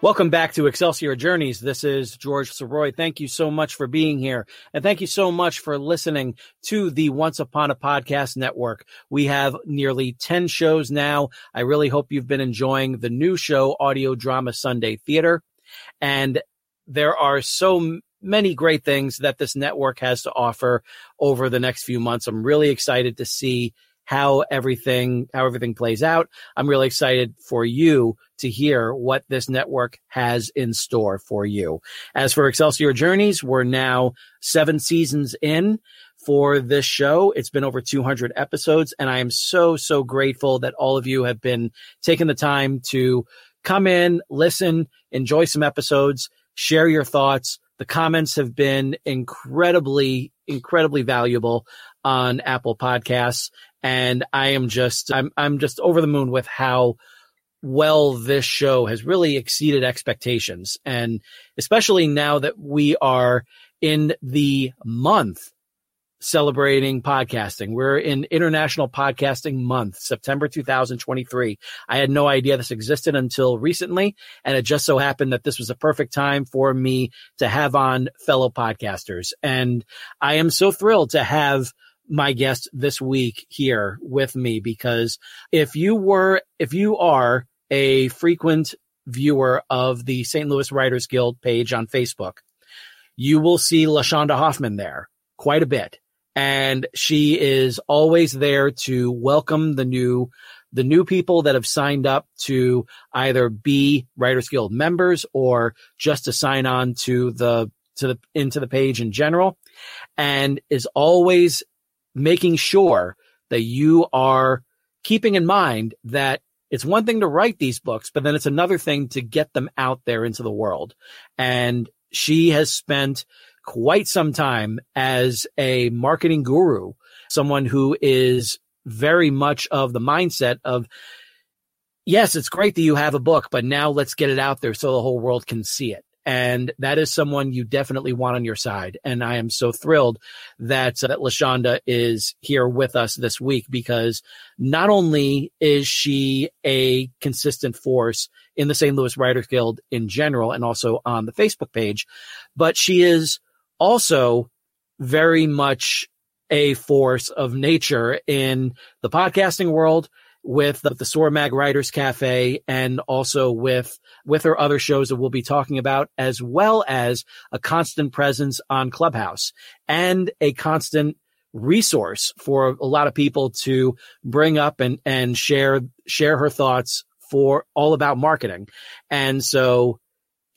Welcome back to Excelsior Journeys. This is George Sirois. Thank you so much for being here. And thank you so much for listening to the Once Upon a Podcast Network. We have nearly 10 shows now. I really hope you've been enjoying the new show, Audio Drama Sunday Theater. And there are so many great things that this network has to offer over the next few months. I'm really excited to see how everything how everything plays out. I'm really excited for you to hear what this network has in store for you. As for Excelsior Journeys, we're now 7 seasons in for this show. It's been over 200 episodes and I am so so grateful that all of you have been taking the time to come in, listen, enjoy some episodes, share your thoughts. The comments have been incredibly incredibly valuable on Apple Podcasts and I am just I'm I'm just over the moon with how well this show has really exceeded expectations and especially now that we are in the month celebrating podcasting. We're in International Podcasting Month, September 2023. I had no idea this existed until recently, and it just so happened that this was a perfect time for me to have on fellow podcasters. And I am so thrilled to have my guest this week here with me because if you were, if you are a frequent viewer of the St. Louis Writers Guild page on Facebook, you will see LaShaunda Hoffman there quite a bit. And she is always there to welcome the new, the new people that have signed up to either be Writers Guild members or just to sign on to the, to the, into the page in general and is always making sure that you are keeping in mind that it's one thing to write these books, but then it's another thing to get them out there into the world. And she has spent quite some time as a marketing guru, someone who is very much of the mindset of, yes, it's great that you have a book, but now let's get it out there so the whole world can see it. And that is someone you definitely want on your side. And I am so thrilled that, uh, that LaShaunda is here with us this week because not only is she a consistent force in the St. Louis Writers Guild in general and also on the Facebook page, but she is also very much a force of nature in the podcasting world with the, the Sormag Writers Cafe and also with, with her other shows that we'll be talking about, as well as a constant presence on Clubhouse and a constant resource for a lot of people to bring up and, and share, share her thoughts for all about marketing. And so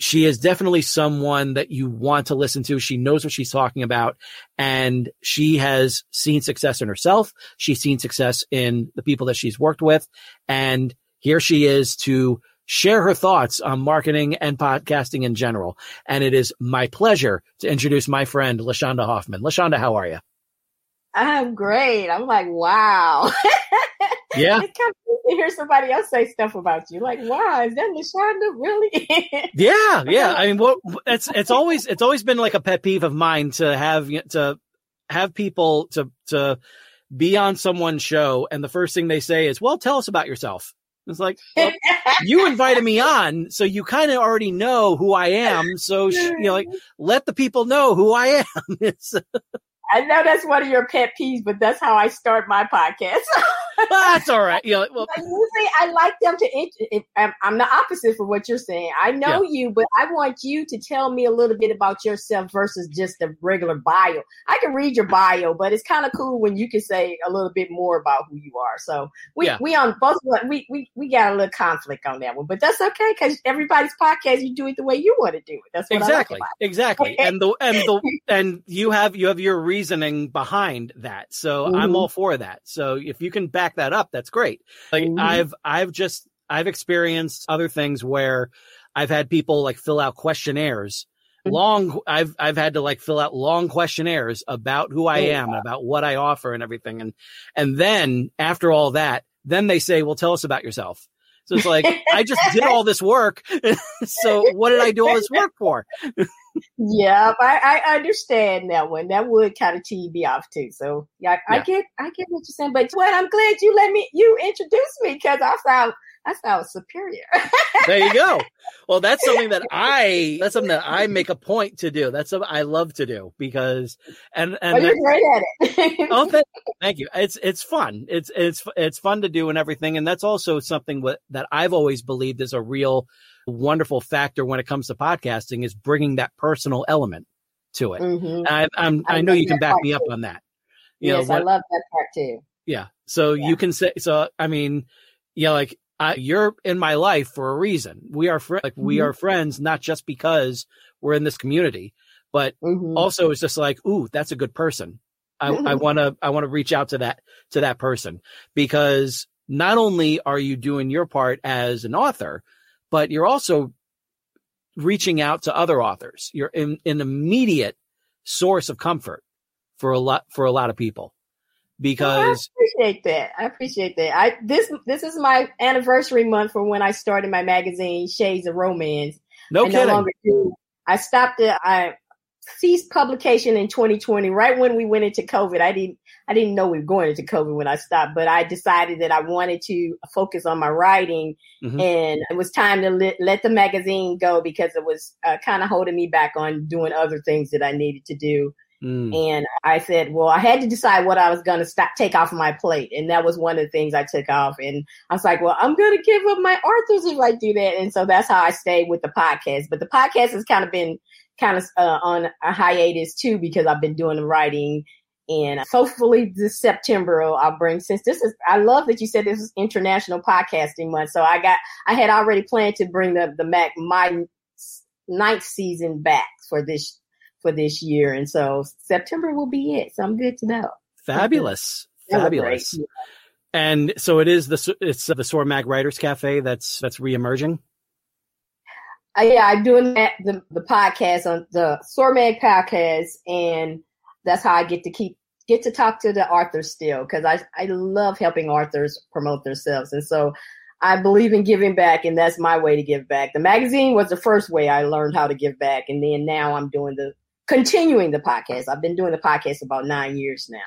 she is definitely someone that you want to listen to. She knows what she's talking about and she has seen success in herself. She's seen success in the people that she's worked with. And here she is to share her thoughts on marketing and podcasting in general. And it is my pleasure to introduce my friend, LaShaunda Hoffman. LaShaunda, how are you? I'm great. I'm like, wow. Yeah. it's kind of to hear somebody else say stuff about you. Like, wow, is that LaShaunda really? Yeah, yeah. I mean, what it's it's always it's always been like a pet peeve of mine to have to have people to to be on someone's show, and the first thing they say is, "Well, tell us about yourself." It's like well, you invited me on, so you kind of already know who I am. So you know, like let the people know who I am. I know that's one of your pet peeves, but that's how I start my podcast. that's all right. Know, well, usually I like them to. int- If, I'm, I'm the opposite for what you're saying. I know you, but I want you to tell me a little bit about yourself versus just a regular bio. I can read your bio, but it's kind of cool when you can say a little bit more about who you are. So we Yeah. we on both. We we we got a little conflict on that one, but that's okay because everybody's podcast, you do it the way you want to do it. That's what exactly, like exactly. And the and the and you have you have your reasoning behind that. So I'm Mhm. all for that. So if you can back that up, that's great. Like Mhm. I've I've just I've experienced other things where I've had people like fill out questionnaires. Mhm. Long I've I've had to like fill out long questionnaires about who I Oh, am, about what I offer and everything. And and then after all that, then they say, Well, tell us about yourself. So it's like I just did all this work. so what did I do all this work for? Yeah, I, I understand that one. That would kind of tee me off too. So yeah, I, I get I get what you're saying. But what I'm glad you let me you introduced me because I sound I sound superior. there you go. Well, that's something that I that's something that I make a point to do. That's something I love to do because and and well, you're great at it. oh thank, thank you. It's it's fun. It's it's it's fun to do and everything. And that's also something what, that I've always believed is a real wonderful factor when it comes to podcasting is bringing that personal element to it. Mhm. I, I'm I I know you can back me up too. on that. You Yes, know, I love that part too. yeah. So Yeah. you can say, so, I mean, yeah, like, I, you're in my life for a reason. We are fri like, we Mhm. are friends, not just because we're in this community, but Mhm. also it's just like, ooh, that's a good person. I, I want to, I want to reach out to that, to that person because not only are you doing your part as an author, but you're also reaching out to other authors. You're in, an immediate source of comfort for a lot, for a lot of people because I appreciate that. I appreciate that. I this this is my anniversary month for when I started my magazine Shades of Romance. no I kidding. no longer do. I stopped it. I ceased publication in 2020, right when we went into COVID. I didn't I didn't know we were going into COVID when I stopped, but I decided that I wanted to focus on my writing, Mhm. and it was time to let, let the magazine go because it was uh, kind of holding me back on doing other things that I needed to do. Mm. And I said, well, I had to decide what I was going to stop, take off my plate. And that was one of the things I took off. And I was like, well, I'm going to give up my authors if I do that. And so that's how I stayed with the podcast. But the podcast has kind of been kind of uh, on a hiatus too, because I've been doing the writing. And hopefully this September I'll bring, since this is, I love that you said this is International Podcasting Month. So I got, I had already planned to bring the, the Mac, my ninth season back for this for this year, and so September will be it. So I'm good to know. Fabulous. Fabulous. great. And so it is the it's the Sormag Writers Cafe that's that's reemerging. Uh, yeah, I'm doing that the the podcast on the Sormag podcast, and that's how I get to keep get to talk to the authors still because I I love helping authors promote themselves, and so I believe in giving back, and that's my way to give back. The magazine was the first way I learned how to give back, and then now I'm doing the continuing the podcast. I've been doing the podcast about nine years now.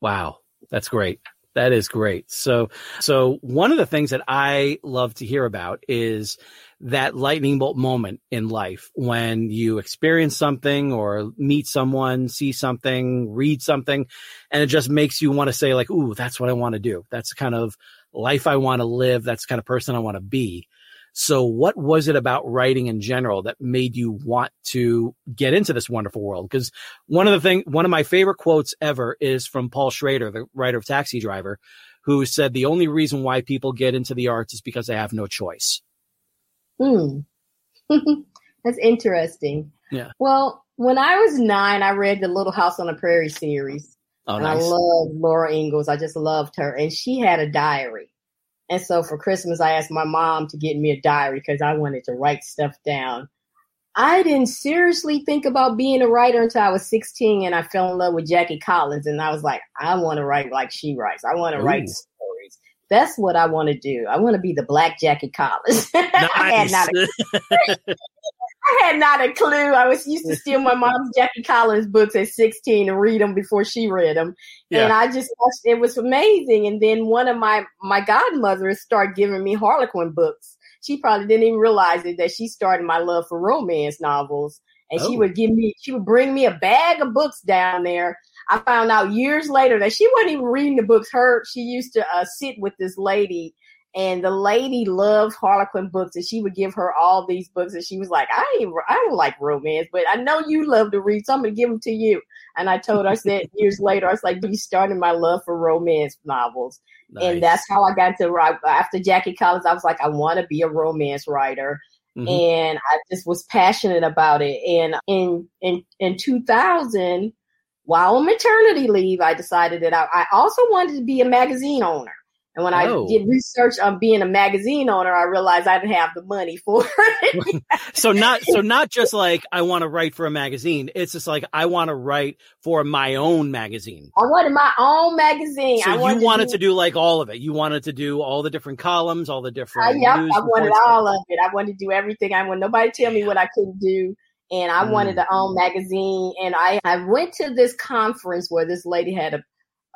Wow, that's great. That is great. So, so one of the things that I love to hear about is that lightning bolt moment in life when you experience something or meet someone, see something, read something, and it just makes you want to say like, "Ooh, that's what I want to do. That's the kind of life I want to live. That's the kind of person I want to be." So, what was it about writing in general that made you want to get into this wonderful world? Because one of the thing, one of my favorite quotes ever is from Paul Schrader, the writer of Taxi Driver, who said the only reason why people get into the arts is because they have no choice. Hmm. That's interesting. Yeah. Well, when I was nine, I read the Little House on the Prairie series. Oh, and nice. I love Laura Ingalls. I just loved her. And she had a diary. And so for Christmas, I asked my mom to get me a diary because I wanted to write stuff down. I didn't seriously think about being a writer until I was 16 and I fell in love with Jackie Collins. And I was like, I want to write like she writes. I want to write stories. That's what I want to do. I want to be the black Jackie Collins. I had not a Nice. I had not a clue. I was used to steal my mom's Jackie Collins books at 16 and read them before she read them. And. I just, it was amazing. And then one of my, my godmothers started giving me Harlequin books. She probably didn't even realize it that she started my love for romance novels. And Oh. she would give me, she would bring me a bag of books down there. I found out years later that she wasn't even reading the books. Her she used to uh, sit with this lady, and the lady loved Harlequin books, and she would give her all these books, and she was like, "I ain't, I don't like romance, but I know you love to read, so I'm gonna give them to you." And I told her, I said years later, I was like, "You started my love for romance novels." Nice. And that's how I got to write. After Jackie Collins, I was like, I want to be a romance writer. Mhm. And I just was passionate about it. And in in in 2000, while on maternity leave, I decided that I, I also wanted to be a magazine owner. And when Oh. I did research on being a magazine owner, I realized I didn't have the money for it. so not so not just like I want to write for a magazine. It's just like I want to write for my own magazine. I wanted my own magazine. So I you wanted do- to do like all of it. You wanted to do all the different columns, all the different. yep, news I wanted all of it. I wanted to do everything. I wanted nobody tell me what I couldn't do. And I wanted Mm. to own magazine. And I, I went to this conference where this lady had a,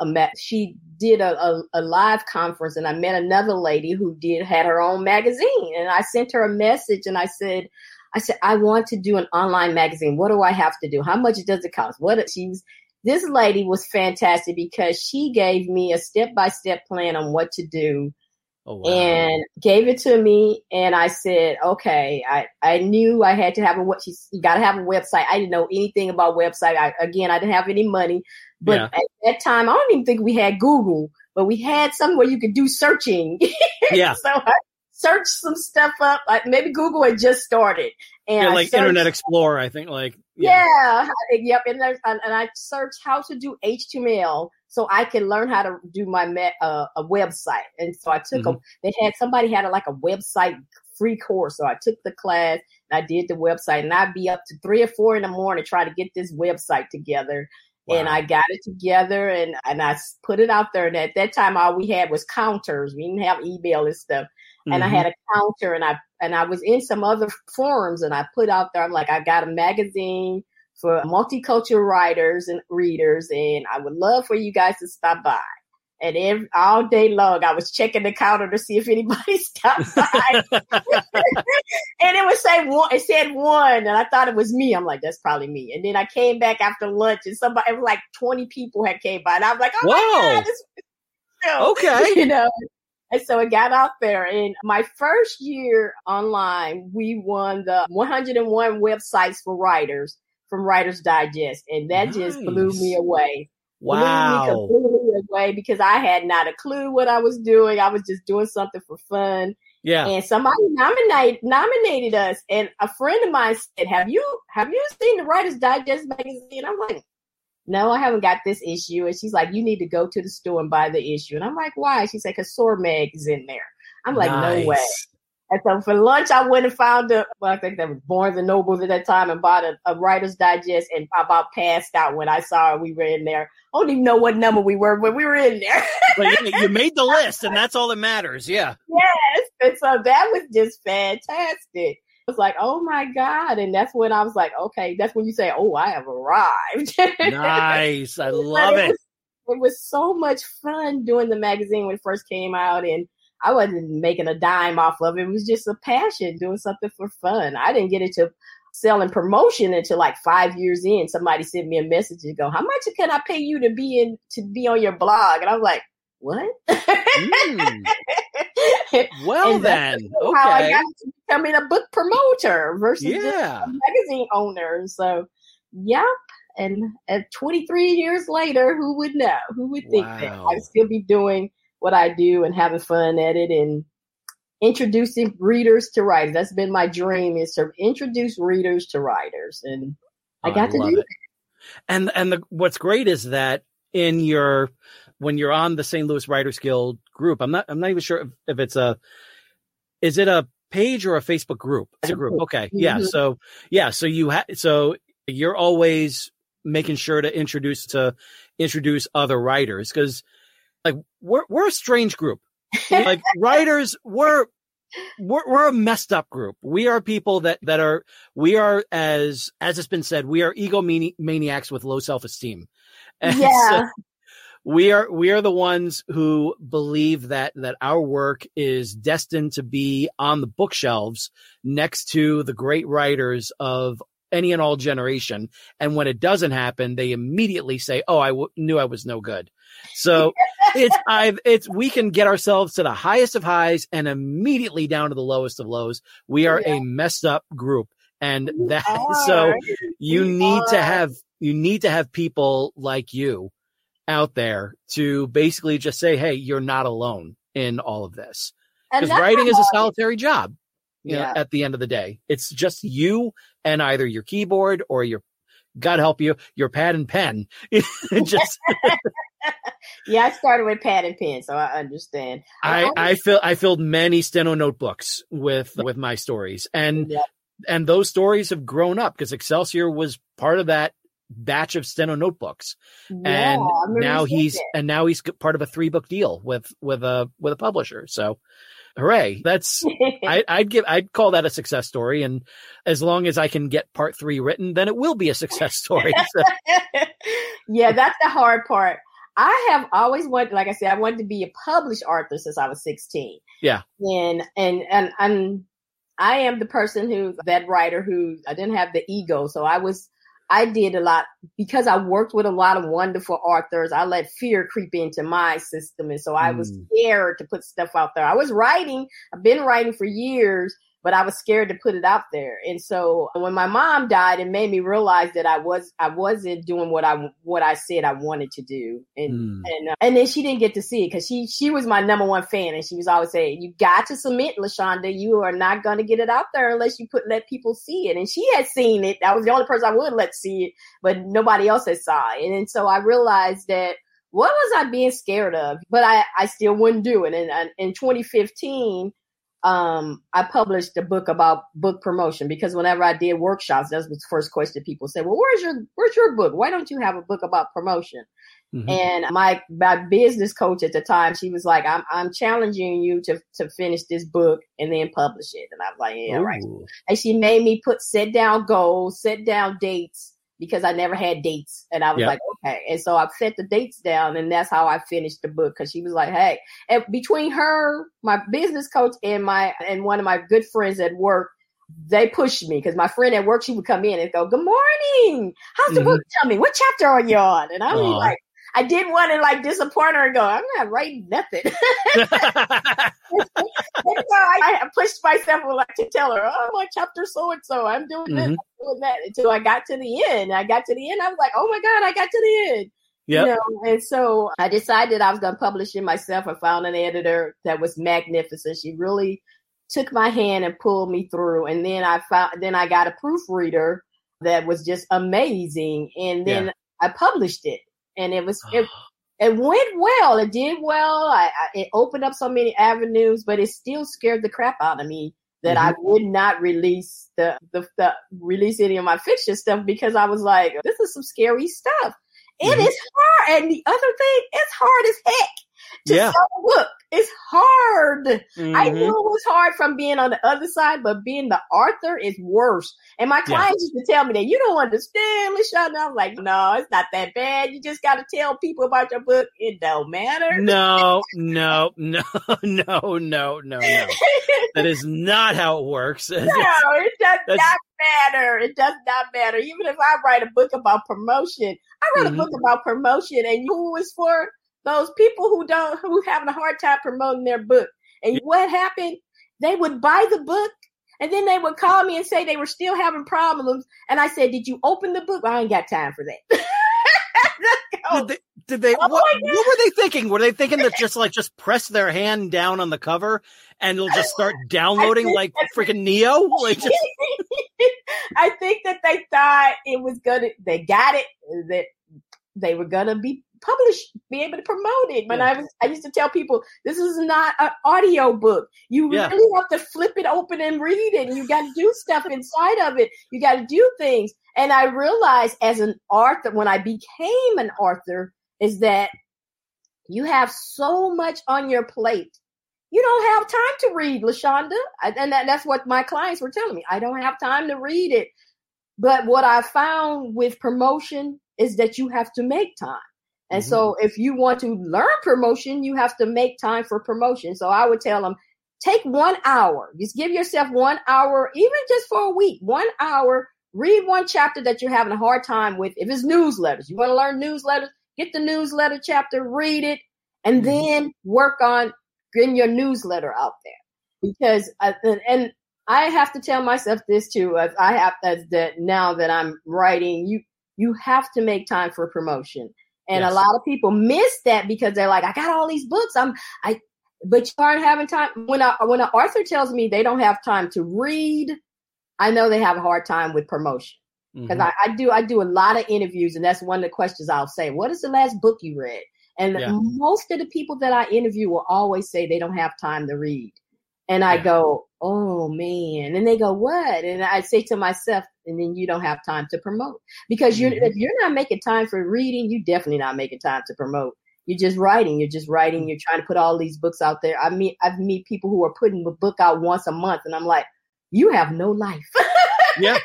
a ma- she did a, a, a live conference and I met another lady who did had her own magazine. And I sent her a message and I said, I said, I want to do an online magazine. What do I have to do? How much does it cost? What she was this lady was fantastic because she gave me a step by step plan on what to do Oh, wow. and gave it to me and I said, okay, I, I knew I had to have a what she you gotta have a website. I didn't know anything about website. I again I didn't have any money. But Yeah. at that time I don't even think we had Google, but we had something where you could do searching. yeah, so I searched some stuff up. Like maybe Google had just started. And yeah, like searched- Internet Explorer. I think like yeah. yep. And, there's, and, I searched how to do HTML so I can learn how to do my me- uh, a website. And so I took a, they had somebody had a, like a website free course. So I took the class and I did the website and I'd be up to three or four in the morning trying to get this website together. And I got it together and, and I put it out there. And at that time, all we had was counters. We didn't have email and stuff and I had mm-hmm. a counter and I and I was in some other forums and I put out there I'm like I got a magazine for multicultural writers and readers and I would love for you guys to stop by. And every, all day long I was checking the counter to see if anybody stopped by. and it would say one it said one and I thought it was me. I'm like, that's probably me. And then I came back after lunch and somebody it was like twenty people had came by and I was like, Oh my god, this is Okay. you know. And so it got out there. And my first year online, we won the 101 websites for writers from Writers Digest. And that just blew me away. Wow. completely away because I had not a clue what I was doing. I was just doing something for fun. Yeah. And somebody nominated nominated us. And a friend of mine said, Have you have you seen the Writers Digest magazine? I'm like, no, I haven't got this issue. And she's like, you need to go to the store and buy the issue. And I'm like, why? She said, because Sormag is in there. I'm like, no way. And so for lunch, I went and found a, well, I think that was Barnes and Nobles at that time and bought a, a Writer's Digest and I about passed out when I saw we were in there. I don't even know what number we were, but we were in there. But you, you made the list, and that's all that matters. Yeah. yes. And so that was just fantastic. I was like, oh my God. And that's when I was like, okay, that's when you say, oh, I have arrived. Nice. I love it. Was, it was so much fun doing the magazine when it first came out, and I wasn't making a dime off of it. It was just a passion, doing something for fun. I didn't get into selling promotion until like five years in. Somebody sent me a message and go, "How much can I pay you to be in to be on your blog?" And I was like, "What?" Mm. Well then, How I okay. got to becoming a book promoter versus just Yeah. a magazine owner. So, yep. And at 23 years later, who would know? Who would think that I'd still be doing what I do and having fun at it and introducing readers to writers. That's been my dream is to introduce readers to writers. And I got to do it. And and the what's great is that in your when you're on the St. Louis Writers Guild group, I'm not I'm not even sure if, if it's a is it a page or a Facebook group? It's a group. Okay. Yeah. Mhm. So yeah. So you have so you're always making sure to introduce to introduce other writers because like we're we're a strange group. like writers we're we're, we're a messed up group. We are people that, that are, we are, as, as it's been said, we are egomaniacs with low self-esteem. And Yeah. so we are, we are the ones who believe that, that our work is destined to be on the bookshelves next to the great writers of any and all generation. And when it doesn't happen, they immediately say, "Oh, I w- knew I was no good." So it's I've it's we can get ourselves to the highest of highs and immediately down to the lowest of lows. We are Yeah. a messed up group, and We that are. so you We need to have you need to have people like you out there to basically just say, "Hey, you're not alone in all of this." Because writing is a solitary job. You know, Yeah. at the end of the day, it's just you and either your keyboard or your, God help you, your pad and pen. just Yeah, I started with pad and pen, so I understand. I, I fill I filled many steno notebooks with with my stories, and Yep. and those stories have grown up because Excelsior was part of that batch of steno notebooks, Yeah, and now he's and now he's part of a three book deal with with a with a publisher. So, hooray! That's I, I'd give I'd call that a success story, and as long as I can get part three written, then it will be a success story. So, yeah, that's the hard part. I have always wanted, like I said, I wanted to be a published author since I was 16. Yeah. And, and, and, and I am the person who, that writer who, I didn't have the ego. So I was, I did a lot because I worked with a lot of wonderful authors. I let fear creep into my system. And so I was Mm. scared to put stuff out there. I was writing, I've been writing for years, but I was scared to put it out there. And so when my mom died, it made me realize that I was I wasn't doing what I what I said I wanted to do. And Mm. and uh, and then she didn't get to see it because she she was my number one fan, and she was always saying, "You got to submit, LaShaunda. You are not going to get it out there unless you put let people see it." And she had seen it. I was the only person I would let see it, but nobody else had saw it. And, then so I realized that what was I being scared of? But I I still wouldn't do it. And and in 2015 um, I published a book about book promotion because whenever I did workshops, that was the first question people said, well, where's your, where's your book? Why don't you have a book about promotion? Mhm. And my, my business coach at the time, she was like, I'm, I'm challenging you to, to finish this book and then publish it. And I was like, yeah, right. And she made me put set down goals, set down dates because I never had dates. And I was Yep. like, okay. And so I set the dates down and that's how I finished the book. Cause she was like, Hey, and between her, my business coach and my, and one of my good friends at work, they pushed me because my friend at work, she would come in and go, good morning. How's the Mhm. book? Tell me what chapter are you on? And I was like, I didn't want to like disappoint her and go, I'm not writing nothing. So I, I pushed myself like to tell her, oh, my chapter so and so. I'm doing this, Mhm. I'm doing that. Until I got to the end. I got to the end. I was like, oh my God, I got to the end. Yep. You know, and so I decided I was going to publish it myself. I found an editor that was magnificent. She really took my hand and pulled me through. And then I found, then I got a proofreader that was just amazing. And then I published it and it was, it, it went well. It did well. I, I, it opened up so many avenues, but it still scared the crap out of me that I would not release the, the, the release any of my fiction stuff because I was like, this is some scary stuff. It Mhm. is hard. And the other thing, it's hard as heck to Yeah. sell a book. It's hard. I Mhm. knew it was hard from being on the other side, but being the author is worse. And my Yeah. clients used to tell me that you don't understand, LaShawn. I'm like, no, it's not that bad. You just got to tell people about your book. It don't matter. No, no, no, no, no, no, no. That is not how it works. No, it does That's- not matter. It does not matter. Even if I write a book about promotion, I wrote Mhm. a book about promotion, and you know who it's for those people who don't who having a hard time promoting their book. And what happened? They would buy the book, and then they would call me and say they were still having problems. And I said, "Did you open the book? I ain't got time for that." Did they? Did they Oh what, what were they thinking? Were they thinking that just like just press their hand down on the cover and it'll just start downloading like freaking Neo? Like just, I think that they thought it was gonna. They got it that they were gonna be published, be able to promote it. But Yeah. I was, I used to tell people this is not an audio book. You Yeah. really have to flip it open and read it. And you got to do stuff inside of it. You got to do things. And I realized as an author, when I became an author, is that you have so much on your plate. You don't have time to read, LaShaunda. And that, that's what my clients were telling me. I don't have time to read it. But what I found with promotion is that you have to make time. And so if you want to learn promotion, you have to make time for promotion. So I would tell them, take one hour. Just give yourself one hour, even just for a week, one hour read one chapter that you're having a hard time with. If it's newsletters, you want to learn newsletters, get the newsletter chapter, read it, and Mhm. then work on getting your newsletter out there. Because uh, and, and I have to tell myself this too. As I have as that now that I'm writing, you you have to make time for promotion. And Yes. a lot of people miss that because they're like, I got all these books. I'm I but you aren't having time when I when an author tells me they don't have time to read, I know they have a hard time with promotion. Because Mhm. I, I do I do a lot of interviews and that's one of the questions I'll say. What is the last book you read? And Yeah. most of the people that I interview will always say they don't have time to read. And I go, oh man. And they go, what? And I say to myself, and then you don't have time to promote. Because you're, Mhm. if you're not making time for reading, you definitely not making time to promote. You're just writing. You're just writing. You're trying to put all these books out there. I mean, I've meet people who are putting a book out once a month, and I'm like, you have no life. yeah.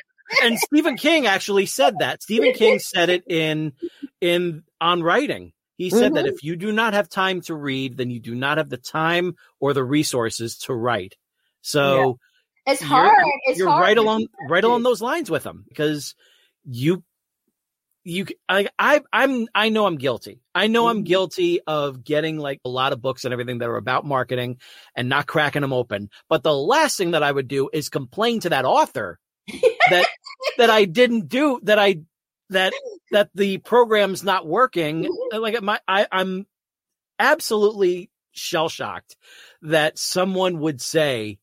And Stephen King actually said that. Stephen King said it in in on writing. He said that Mhm. if you do not have time to read, then you do not have the time or the resources to write. So It's You're- hard. It's you're hard. right along right along those lines with him because you you I I I'm I know I'm guilty. I know I'm Mhm. guilty of getting like a lot of books and everything that are about marketing and not cracking them open. But the last thing that I would do is complain to that author that that I didn't do that I that that the program's not working. Like my I I'm absolutely shell shocked that someone would say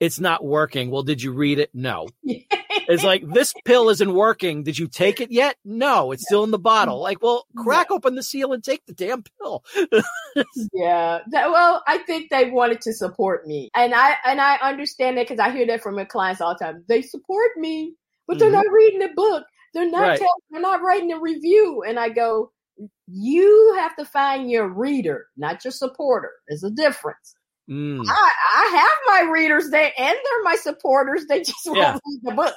it's not working. Well, did you read it? No. It's like this pill isn't working. Did you take it yet? No, it's still in the bottle. Like, well, crack open the seal and take the damn pill. yeah. That, well, I think they wanted to support me, and I and I understand that because I hear that from my clients all the time. They support me, but they're Mhm. not reading the book. They're not. Right. Tell, they're not writing a review. And I go, you have to find your reader, not your supporter. There's a difference. Mm, I, I have my readers there, and they're my supporters. They just won't Yeah. read the book.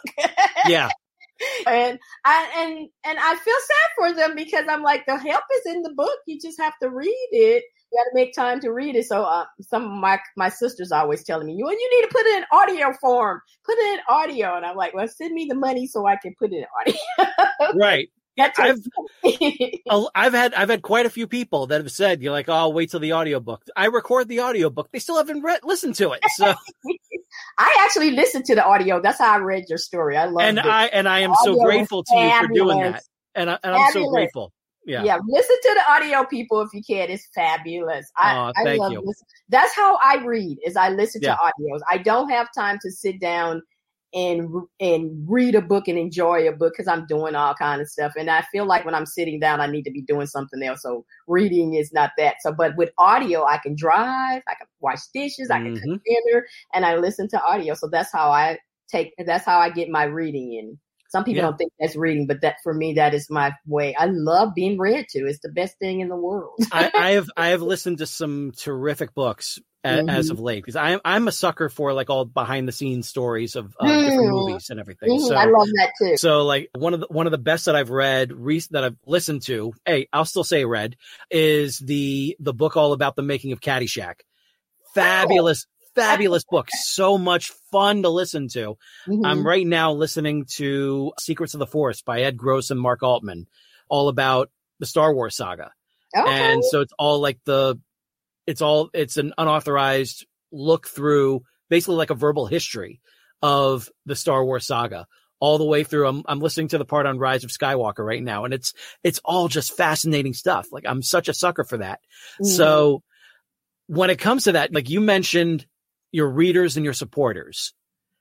yeah. and I and and I feel sad for them because I'm like the help is in the book. You just have to read it. You got to make time to read it. So uh, some of my my sisters always telling me, "You you need to put it in audio form. Put it in audio." And I'm like, "Well, send me the money so I can put it in audio." Right. Takes A- I've had I've had quite a few people that have said you're like, oh, I'll wait till the audiobook. I record the audiobook. They still haven't read listened to it. So I actually listened to the audio. That's how I read your story. I love and it. I and I am so grateful to you for doing that. And, I, and I'm so grateful. Yeah. Yeah. listen to the audio, people, if you can. It's fabulous. I, Aw, I love you. listen- That's how I read. Is I listen Yeah. to audios. I don't have time to sit down and and read a book and enjoy a book because I'm doing all kind of stuff. And I feel like when I'm sitting down, I need to be doing something else. So reading is not that. So, but with audio, I can drive, I can wash dishes, I can cook mm-hmm. dinner, and I listen to audio. So that's how I take. That's how I get my reading in. Some people Yeah. don't think that's reading, but that for me, that is my way. I love being read to. It's the best thing in the world. I, I have I have listened to some terrific books a, as Mhm. of late because I'm I'm a sucker for like all behind the scenes stories of uh, different Mm. movies and everything. Mhm, So I love that too. So like one of the one of the best that I've read, re- that I've listened to, hey, I'll still say read, is the the book all about the making of Caddyshack. Fabulous, fabulous book. So much fun to listen to. Mhm. I'm right now listening to Secrets of the Force by Ed Gross and Mark Altman, all about the Star Wars saga. Okay. And so it's all like the, it's all, it's an unauthorized look through basically like a verbal history of the Star Wars saga all the way through. I'm, I'm listening to the part on Rise of Skywalker right now and it's, it's all just fascinating stuff. Like I'm such a sucker for that. Mhm. So when it comes to that, like you mentioned your readers and your supporters,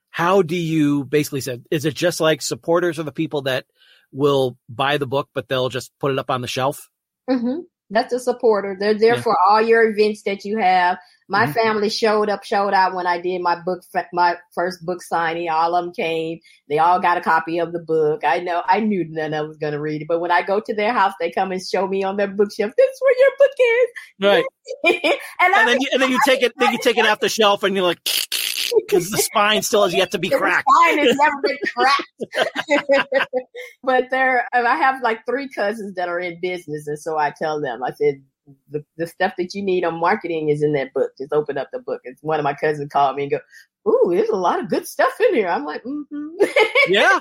how do you basically say, is it just like supporters are the people that will buy the book, but they'll just put it up on the shelf? hmm That's a supporter. They're there Yeah. for all your events that you have. My Mhm. family showed up, showed out when I did my book, my first book signing. All of them came. They all got a copy of the book. I know, I knew none of them was going to read it, but when I go to their house, they come and show me on their bookshelf. This is where your book is. Right. and, And I then you, and then you take it, then you take it off the shelf and you're like, because the spine still has yet to be The cracked. spine has never been cracked. but there, I have like three cousins that are in business, and so I tell them, I said, the, the stuff that you need on marketing is in that book. Just open up the book. It's one of my cousins called me and go, "Ooh, there's a lot of good stuff in here." I'm like, mm-hmm. Yeah.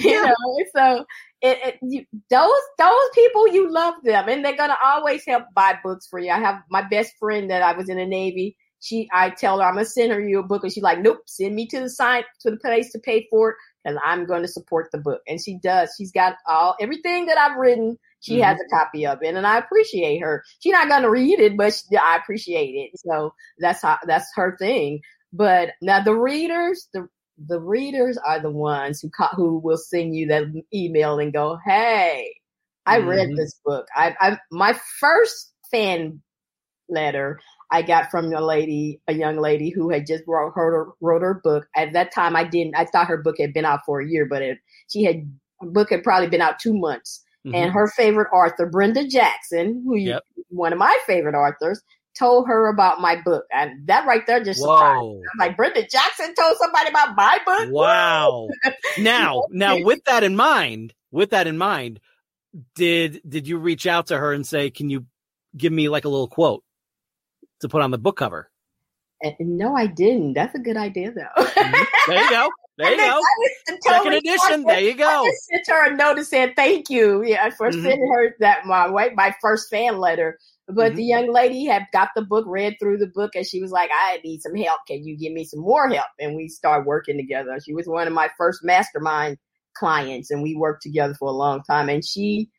you know, so it, it you, those those people you love them, and they're gonna always help buy books for you. I have my best friend that I was in the Navy. She, I tell her I'm gonna send her you a book, and she's like, "Nope, send me to the sign to the place to pay for it, because I'm going to support the book." And she does. She's got all everything that I've written. She Mhm. has a copy of it, and I appreciate her. She's not gonna read it, but she, I appreciate it. So that's how that's her thing. But now the readers, the the readers are the ones who who will send you that email and go, "Hey, I read Mhm. this book. I, I my first fan letter I got from a lady, a young lady who had just wrote her wrote her book. At that time, I didn't. I thought her book had been out for a year, but it, she had book had probably been out two months. Mm-hmm. And her favorite author, Brenda Jackson, who you, one of my favorite authors, told her about my book, and that right there just surprised. me. I'm like Brenda Jackson told somebody about my book. Wow. now, now with that in mind, with that in mind, did did you reach out to her and say, "Can you give me like a little quote to put on the book cover?" And, and no, I didn't. That's a good idea, though. There you go. There you go. I just Second edition. There you I go. just sent her a note and said thank you. Yeah, for Mhm. sending her that my way my first fan letter. But Mhm. the young lady had got the book, read through the book, and she was like, "I need some help. Can you give me some more help?" And we started working together. She was one of my first mastermind clients, and we worked together for a long time. And she,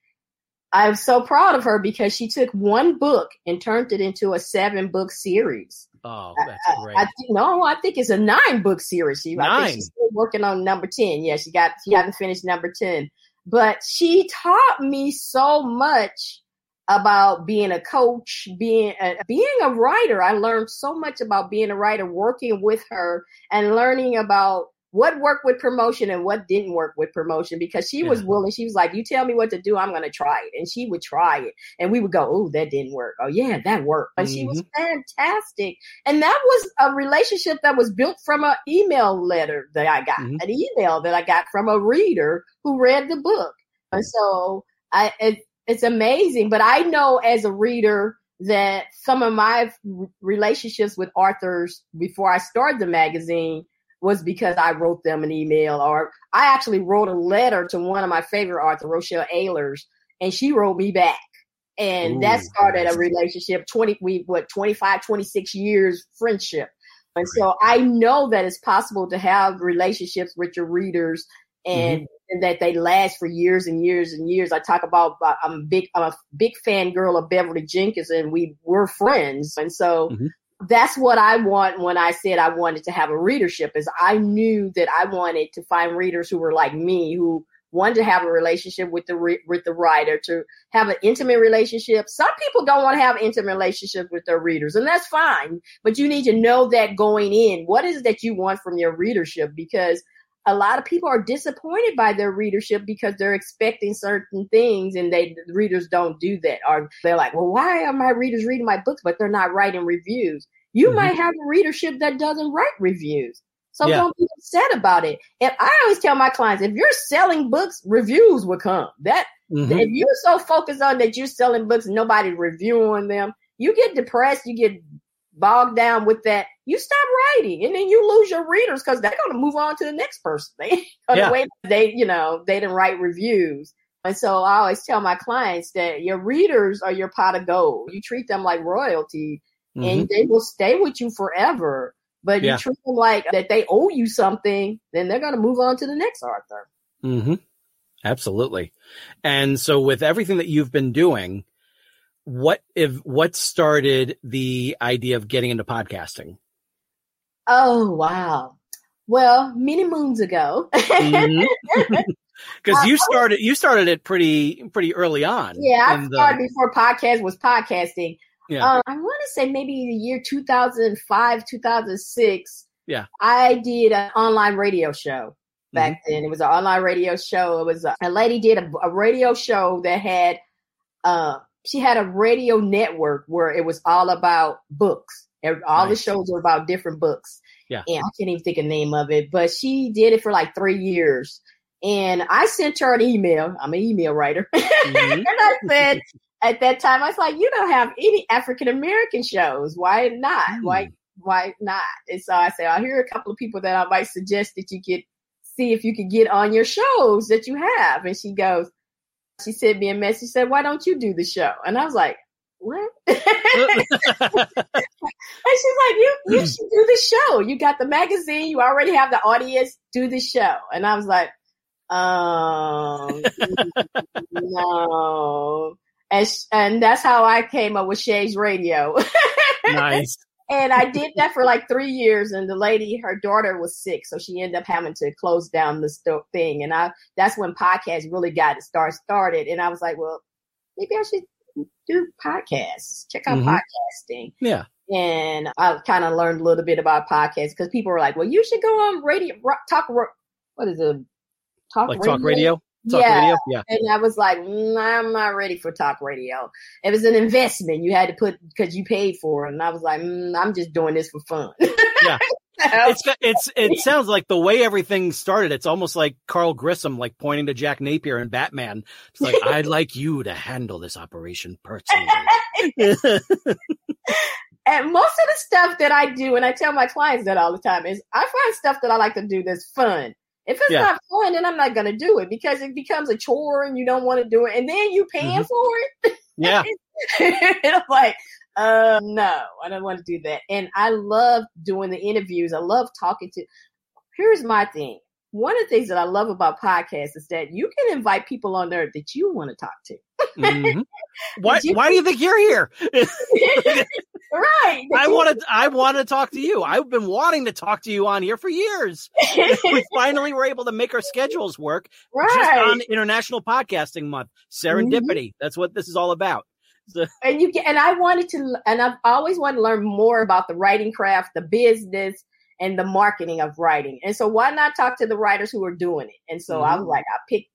I'm so proud of her because she took one book and turned it into a seven book series. Oh, that's I- great. I think no, I think it's a nine book series. She, I think she's still working on number ten. Yeah, she got she hasn't finished number ten, but she taught me so much about being a coach, being a, being a writer. I learned so much about being a writer, working with her, and learning about what worked with promotion and what didn't work with promotion because she was willing. She was like, "You tell me what to do, I'm going to try it," and she would try it, and we would go, "Oh, that didn't work. Oh, yeah, that worked." And she was fantastic, and that was a relationship that was built from an email letter that I got, Mhm. an email that I got from a reader who read the book, and so I it, it's amazing. But I know as a reader that some of my relationships with authors before I started the magazine was because I wrote them an email or I actually wrote a letter to one of my favorite authors, Rochelle Alers, and she wrote me back. And that started a relationship, 20, we, what, 25, 26 years friendship. And so I know that it's possible to have relationships with your readers and, and that they last for years and years and years. I talk about, I'm a big, I'm a big fan girl of Beverly Jenkins and we were friends. And so Mhm. That's what I want when I said I wanted to have a readership is I knew that I wanted to find readers who were like me, who wanted to have a relationship with the re- with the writer, to have an intimate relationship. Some people don't want to have intimate relationships with their readers, and that's fine. But you need to know that going in. What is it that you want from your readership? Because a lot of people are disappointed by their readership because they're expecting certain things and they the readers don't do that or they're like well why are my readers reading my books but they're not writing reviews you Mhm. might have a readership that doesn't write reviews so Yeah. don't be upset about it and i always tell my clients if you're selling books reviews will come that Mhm. if you're so focused on that you're selling books nobody reviewing them you get depressed you get bogged down with that you stop writing and then you lose your readers because they're going to move on to the next person they Yeah. wait they you know they didn't write reviews and so i always tell my clients that your readers are your pot of gold you treat them like royalty Mhm. and they will stay with you forever but Yeah. you treat them like that they owe you something then they're going to move on to the next author hmm Absolutely. And so with everything that you've been doing, what if what started the idea of getting into podcasting? Oh wow well many moons ago Because you started you started it pretty pretty early on. Yeah, I in the- started before podcast was podcasting. Yeah. Um, I want to say maybe the year 2005, 2006. Yeah. I did an online radio show back Mm-hmm. then. It was an online radio show. It was a, a lady did a, a radio show that had, uh, she had a radio network where it was all about books. All the shows were about different books. Yeah. And I can't even think of the name of it, but she did it for like three years. And I sent her an email. I'm an email writer. Mhm. and I said at that time, I was like, you don't have any African American shows. Why not? Hmm. Why why not? And so I said, I hear a couple of people that I might suggest that you get see if you could get on your shows that you have. And she goes, she sent me a message, said, why don't you do the show? And I was like, what? and she's like, you, you should do the show. You got the magazine. You already have the audience. Do the show. And I was like, um, no. And, sh- and that's how I came up with Shay's Radio. nice. And I did that for like three years. And the lady, her daughter was sick, so she ended up having to close down the sto- thing. And I, that's when podcasts really got to start started. And I was like, well, maybe I should do podcasts. Check out Mhm. podcasting. Yeah. And I kind of learned a little bit about podcasts because people were like, well, you should go on radio, ro- talk, what is it? Talk Like talk radio? Talk yeah. radio? Yeah. And I was like, mm, I'm not ready for talk radio. It was an investment you had to put because you paid for it. And I was like, mm, I'm just doing this for fun. Yeah. It's it's it sounds like the way everything started. It's almost like Carl Grissom, like pointing to Jack Napier and Batman. It's like I'd like you to handle this operation personally. and most of the stuff that I do, and I tell my clients that all the time, is I find stuff that I like to do that's fun. If it's Yeah. not fun, then I'm not going to do it because it becomes a chore and you don't want to do it. And then you paying Mhm. for it. yeah, and I'm like, uh, no, I don't want to do that. And I love doing the interviews. I love talking to. Here's my thing. One of the things that I love about podcasts is that you can invite people on there that you want to talk to. Mhm. Why? You- Why do you think you're here? right. I want to. I want to talk to you. I've been wanting to talk to you on here for years. we finally were able to make our schedules work just right. on International Podcasting Month. Serendipity. That's what this is all about. So, and you get, and I wanted to, and I've always wanted to learn more about the writing craft, the business, and the marketing of writing. And so, why not talk to the writers who are doing it? And so, I was Mhm. like, I picked,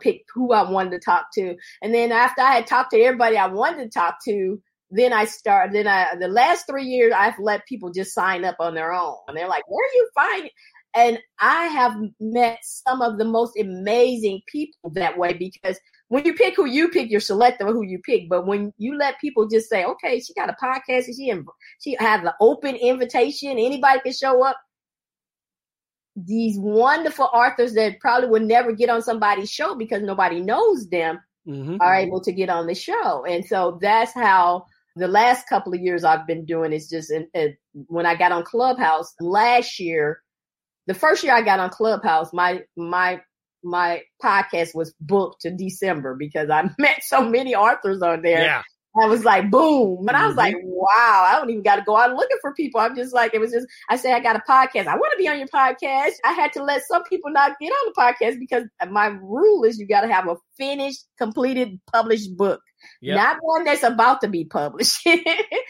picked who I wanted to talk to, and then after I had talked to everybody I wanted to talk to, then I started. Then I, the last three years, I've let people just sign up on their own, and they're like, "Where are you finding?" And I have met some of the most amazing people that way because when you pick who you pick, you're selective of who you pick. But when you let people just say, okay, she got a podcast and she, she has an open invitation, anybody can show up. These wonderful authors that probably would never get on somebody's show because nobody knows them mhm. are able to get on the show. And so that's how the last couple of years I've been doing is just in, in- when I got on Clubhouse last year, the first year I got on Clubhouse, my my my podcast was booked to December because I met so many authors on there. Yeah. I was like, boom. And I was Mhm. like, wow, I don't even got to go out looking for people. I'm just like, it was just, I said, I got a podcast. I want to be on your podcast. I had to let some people not get on the podcast because my rule is you got to have a finished, completed, published book, Yep. not one that's about to be published.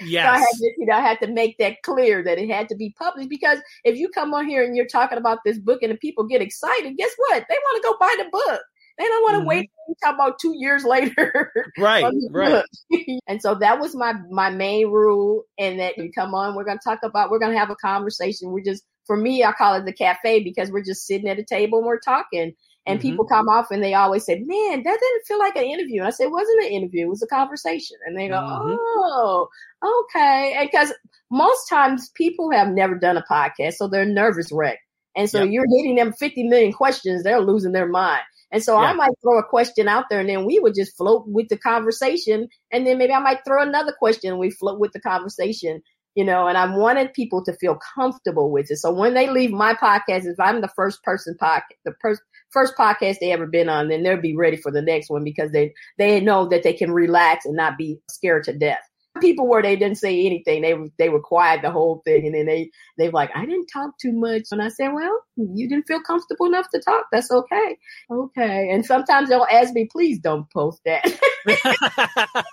So I had to, you know, I had to make that clear that it had to be published because if you come on here and you're talking about this book and the people get excited, guess what? They want to go buy the book. They don't want to Mhm. wait until talk about two years later. Right. Right. and so that was my my main rule. And that you come on, we're gonna talk about, we're gonna have a conversation. We're just, for me, I call it the cafe because we're just sitting at a table and we're talking. And Mhm. people come off and they always say, "Man, that didn't feel like an interview." And I said, "It wasn't an interview; it was a conversation." And they go, Mhm. "Oh, okay." Because most times people have never done a podcast, so they're nervous wreck. And so Yep. you're hitting them 50 million questions, they're losing their mind. And so I might throw a question out there and then we would just float with the conversation. And then maybe I might throw another question and we float with the conversation, you know, and I wanted people to feel comfortable with it. So when they leave my podcast, if I'm the first person podcast, the first first podcast they ever been on, then they'll be ready for the next one because they they know that they can relax and not be scared to death. People where they didn't say anything, they were they were quiet the whole thing, and then they they were like, I didn't talk too much, and I said, well, you didn't feel comfortable enough to talk. That's okay, okay. And sometimes they'll ask me, please don't post that.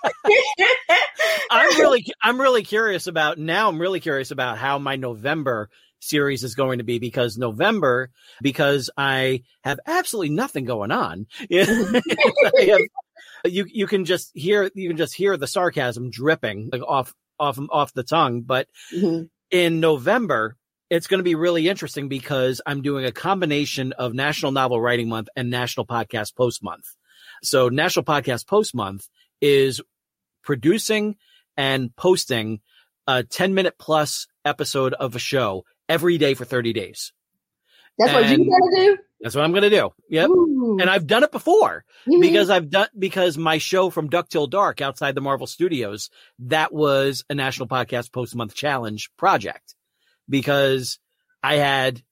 I'm really, I'm really curious about now. I'm really curious about how my November series is going to be because November, because I have absolutely nothing going on. I have- you you can just hear you can just hear the sarcasm dripping like off off off the tongue. But Mhm. in November, it's going to be really interesting because I'm doing a combination of National Novel Writing Month and National Podcast Post Month. So National Podcast Post Month is producing and posting a 10 minute plus episode of a show every day for 30 days. That's what you're gonna do. That's what I'm going to do. Yep. Ooh. And I've done it before Mhm. because I've done, because my show from Duck Till Dark outside the Marvel Studios, that was a National Podcast Post Month Challenge project because I had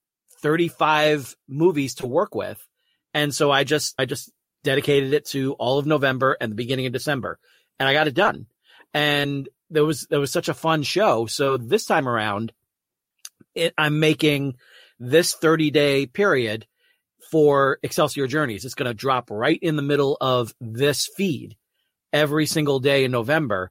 35 movies to work with. And so I just, I just dedicated it to all of November and the beginning of December and I got it done. And there was, there was such a fun show. So this time around, it, I'm making this 30 day period for Excelsior Journeys. It's going to drop right in the middle of this feed every single day in November.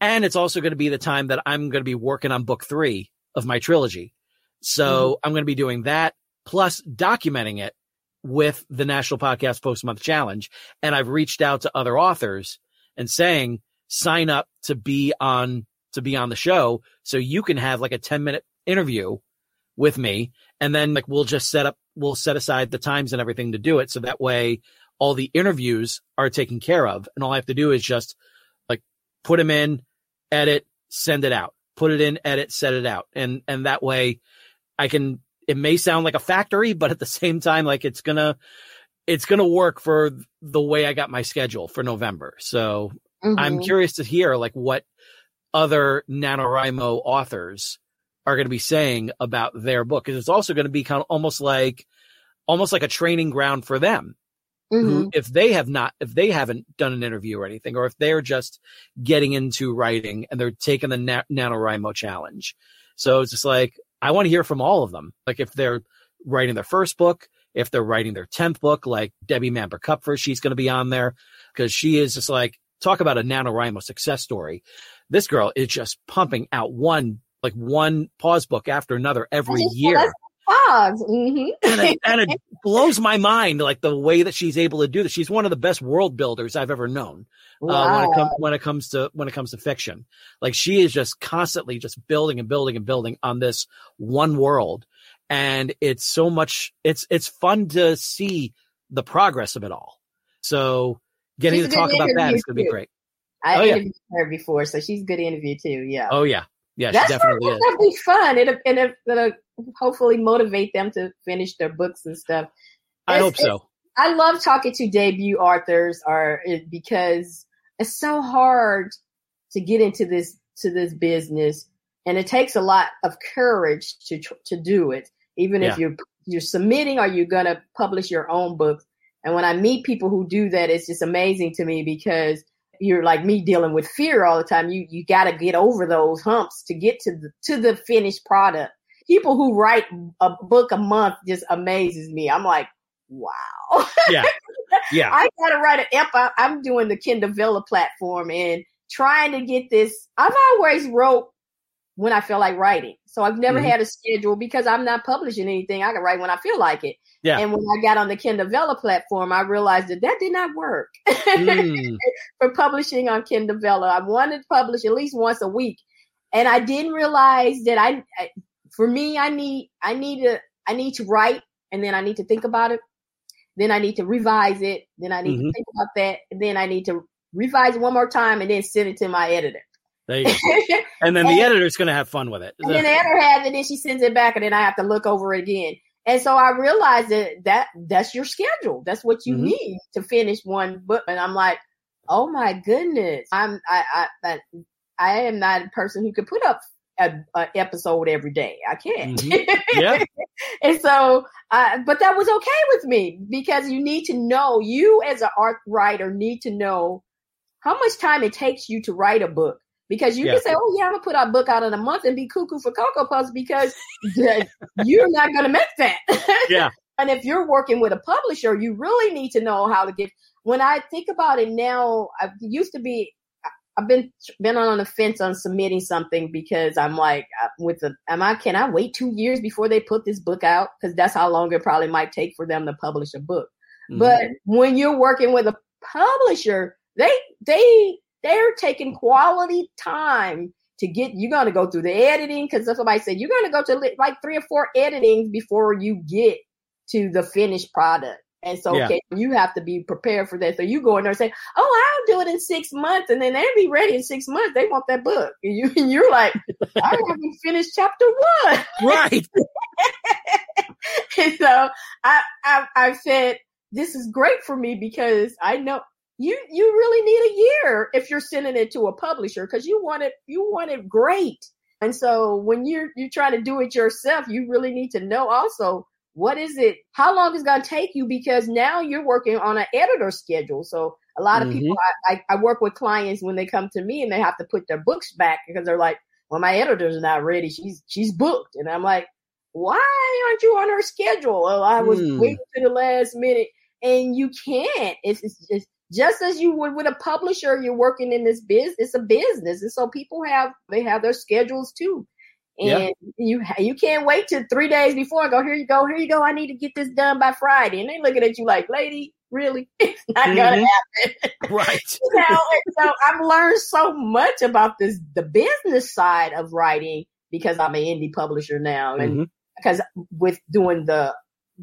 And it's also going to be the time that I'm going to be working on book three of my trilogy. So mm-hmm. I'm going to be doing that plus documenting it with the National Podcast Post Month Challenge. And I've reached out to other authors and saying, sign up to be on, to be on the show. So you can have like a 10 minute interview with me. And then like we'll just set up, we'll set aside the times and everything to do it. So that way all the interviews are taken care of. And all I have to do is just like put them in, edit, send it out, put it in, edit, set it out. And, and that way I can, it may sound like a factory, but at the same time, like it's gonna, it's gonna work for the way I got my schedule for November. So I'm Mhm. curious to hear like what other NaNoWriMo authors are going to be saying about their book. Cause it's also going to be kind of almost like, almost like a training ground for them. Mhm. Who, if they have not, if they haven't done an interview or anything, or if they're just getting into writing and they're taking the Na- NaNoWriMo challenge. So it's just like, I want to hear from all of them. Like if they're writing their first book, if they're writing their 10th book, like Debbie Manber Kupfer, she's going to be on there because she is just like, talk about a NaNoWriMo success story. This girl is just pumping out one, like one P.A.W.S. book after another every year. Pogs. Mhm. and, it, and it blows my mind, like the way that she's able to do this. She's one of the best world builders I've ever known. Uh, when it Wow. comes, when it comes to, when it comes to fiction, like she is just constantly just building and building and building on this one world. And it's so much, it's, it's fun to see the progress of it all. So getting She's to talk about that is going to be great. I Oh, yeah. interviewed her before, so she's a good interview too. Yeah. Oh yeah. Yeah, That's definitely is. That'll be fun. It'll, it'll hopefully motivate them to finish their books and stuff. I It's- hope so. I love talking to debut authors are eh, it- because it's so hard to get into this to this business and it takes a lot of courage to to do it even if you're you're submitting or you're going to publish your own book. and when I meet people who do that it's just amazing to me because you're like me dealing with fear all the time you you got to get over those humps to get to the to the finished product people who write a book a month just amazes me i'm like wow Yeah. Yeah. I gotta write an. I- I'm doing the Kindle Vella platform and trying to get this. I've always wrote when I feel like writing. So I've never Mhm. had a schedule because I'm not publishing anything. I can write when I feel like it. Yeah. And when I got on the Kindle Vella platform, I realized that that did not work Mm, for publishing on Kindle Vella. I wanted to publish at least once a week, and I didn't realize that I, I for me, I need, I need to, I need to write, and then I need to think about it. Then I need to revise it. Then I need Mhm. to think about that. And then I need to revise it one more time, and then send it to my editor. There you go. And then the editor's going to have fun with it. And then the editor has it, and then she sends it back, and then I have to look over it again. And so I realized that, that that's your schedule. That's what you Mhm. need to finish one book. And I'm like, oh my goodness, I'm I I I, I am not a person who could put up a, a episode every day. I can't. Mhm. Yeah. and so, uh, but that was okay with me because you need to know, you as an art writer need to know how much time it takes you to write a book. Because you Yeah. can say, oh, yeah, I'm going to put out a book out in a month and be cuckoo for Cocoa Puffs because you're not going to make that. Yeah. and if you're working with a publisher, you really need to know how to get. When I think about it now, I used to be I've been been on the fence on submitting something because I'm like uh, with the am I can I wait two years before they put this book out because that's how long it probably might take for them to publish a book. Mhm. But when you're working with a publisher, they they they're taking quality time to get. You're gonna go through the editing because somebody said you're gonna go to like three or four editings before you get to the finished product. And so, Yeah. okay, you have to be prepared for that. So you go in there and say, "Oh, I'll do it in six months," and then they'll be ready in six months. They want that book, and you and you're like, "I haven't finished chapter one." right. and so I, I I said this is great for me because I know you you really need a year if you're sending it to a publisher because you want it you want it great. And so when you're you're trying to do it yourself, you really need to know also what is it how long is going to take you? Because now you're working on an editor schedule. So a lot of mm-hmm. people I, I, I, work with clients when they come to me and they have to put their books back because they're like well my editor's not ready. She's she's booked. And i'm like why aren't you on her schedule? Well i was mm. waiting to the last minute. And you can't. It's, it's, it's just as you would with a publisher you're working in this business it's a business and so people have they have their schedules too and you you can't wait till three days before and go, here you go, here you go. I need to get this done by Friday. And they looking at you like, lady, really? It's not mm-hmm. gonna happen. Right. you know, so I've learned so much about this the business side of writing because I'm an indie publisher now. And mm-hmm. because with doing the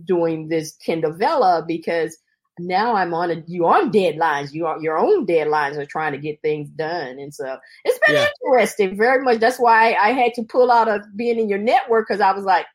doing this Kindle Vella because now I'm on a you on deadlines. You are your own deadlines are trying to get things done, and so it's been yeah. interesting very much. That's why I had to pull out of being in your network because I was like,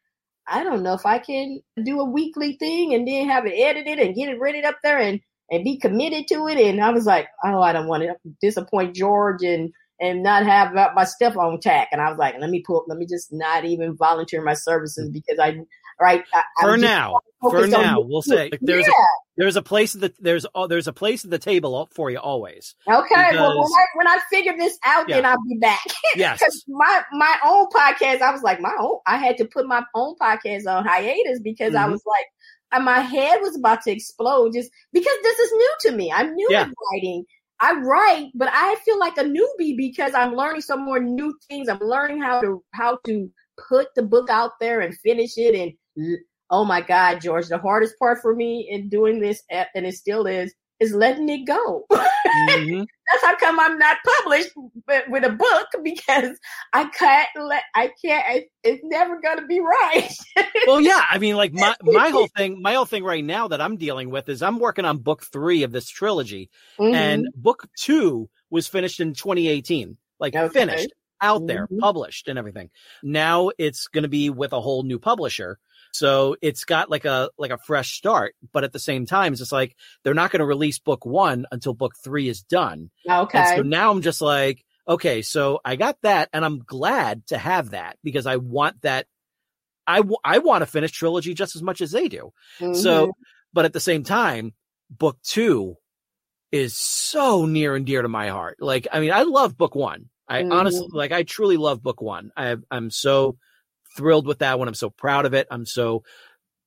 I don't know if I can do a weekly thing and then have it edited and get it ready up there and and be committed to it. And I was like, oh, I don't want to disappoint George and and not have my stuff on tack. And I was like, let me pull, let me just not even volunteer my services mm. because I right I, for now for now we'll say like, there's yeah. a, there's a place at the there's uh, there's a place at the table for you always. Okay, because, well when I when I figure this out, yeah. then I'll be back. Yes, my my own podcast, I was like my own. I had to put my own podcast on hiatus because mm-hmm. I was like, uh, my head was about to explode just because this is new to me. I'm new yeah. writing. I write, but I feel like a newbie because I'm learning some more new things. I'm learning how to how to put the book out there and finish it and oh my God, George, the hardest part for me in doing this, and it still is, is letting it go. Mm-hmm. That's how come I'm not published with a book because I can't let, I can't, it's never going to be right. well, yeah. I mean, like my, my whole thing, my whole thing right now that I'm dealing with is I'm working on book three of this trilogy mm-hmm. and book two was finished in 2018, like okay. finished out there, mm-hmm. published and everything. Now it's going to be with a whole new publisher. So it's got like a like a fresh start, but at the same time, it's just like they're not going to release book one until book three is done. Okay. And so now I'm just like, okay, so I got that, and I'm glad to have that because I want that. I, w- I want to finish trilogy just as much as they do. Mm-hmm. So, but at the same time, book two is so near and dear to my heart. Like, I mean, I love book one. I mm-hmm. honestly, like, I truly love book one. I, I'm so thrilled with that one. I'm so proud of it. I'm so